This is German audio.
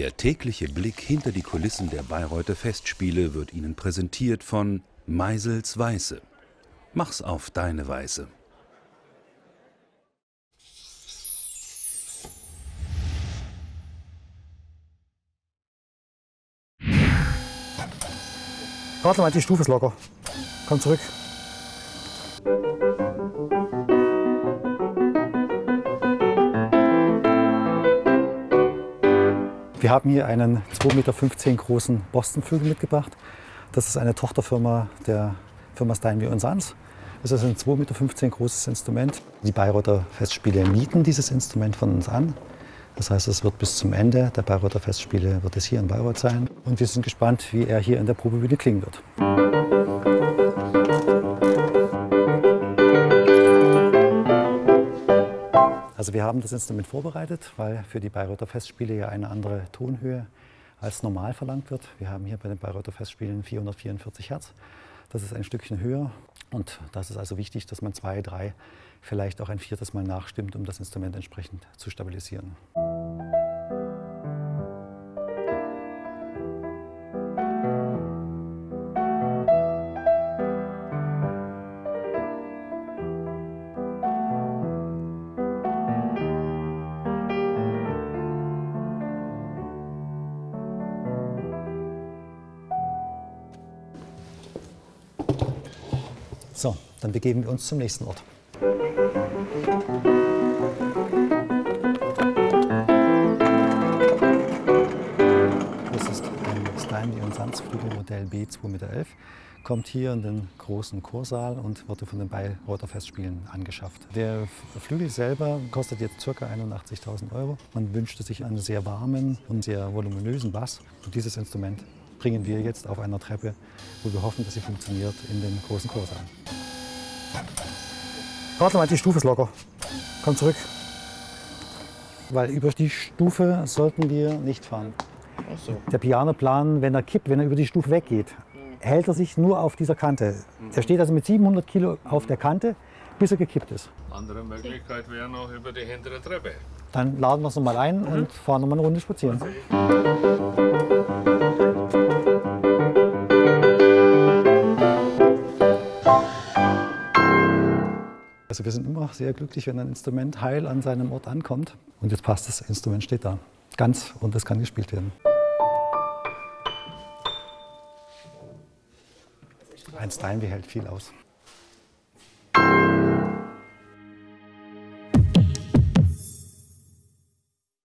Der tägliche Blick hinter die Kulissen der Bayreuther Festspiele wird Ihnen präsentiert von Meisels Weiße. Mach's auf deine Weise. Warte mal, die Stufe ist locker. Komm zurück. Wir haben hier einen 2,15 Meter großen Boston-Flügel mitgebracht. Das ist eine Tochterfirma der Firma Steinway Sons. Das ist ein 2,15 Meter großes Instrument. Die Bayreuther Festspiele mieten dieses Instrument von uns an. Das heißt, es wird bis zum Ende der Bayreuther Festspiele wird es hier in Bayreuth sein. Und wir sind gespannt, wie er hier in der Probebühne klingen wird. Also wir haben das Instrument vorbereitet, weil für die Bayreuther Festspiele ja eine andere Tonhöhe als normal verlangt wird. Wir haben hier bei den Bayreuther Festspielen 444 Hertz. Das ist ein Stückchen höher und das ist also wichtig, dass man zwei, drei, vielleicht auch ein viertes Mal nachstimmt, um das Instrument entsprechend zu stabilisieren. So, dann begeben wir uns zum nächsten Ort. Das ist ein Steinley und Sons Flügelmodell B 2,11 Meter. Kommt hier in den großen Chorsaal und wurde von den Bayreuther Festspielen angeschafft. Der Flügel selber kostet jetzt ca. 81.000 Euro. Man wünschte sich einen sehr warmen und sehr voluminösen Bass. Und dieses Instrument bringen wir jetzt auf einer Treppe, wo wir hoffen, dass sie funktioniert, in den großen Chorsaal. Warte mal, die Stufe ist locker. Komm zurück. Weil über die Stufe sollten wir nicht fahren. So. Der Pianoplan, wenn er kippt, wenn er über die Stufe weggeht, hält er sich nur auf dieser Kante. Er steht also mit 700 Kilo auf der Kante, bis er gekippt ist. Andere Möglichkeit wäre noch über die hintere Treppe. Dann laden wir es nochmal ein und fahren nochmal eine Runde spazieren. Also wir sind immer sehr glücklich, wenn ein Instrument heil an seinem Ort ankommt. Und jetzt passt das Instrument steht da. Ganz und es kann gespielt werden. Ein Steinway hält viel aus.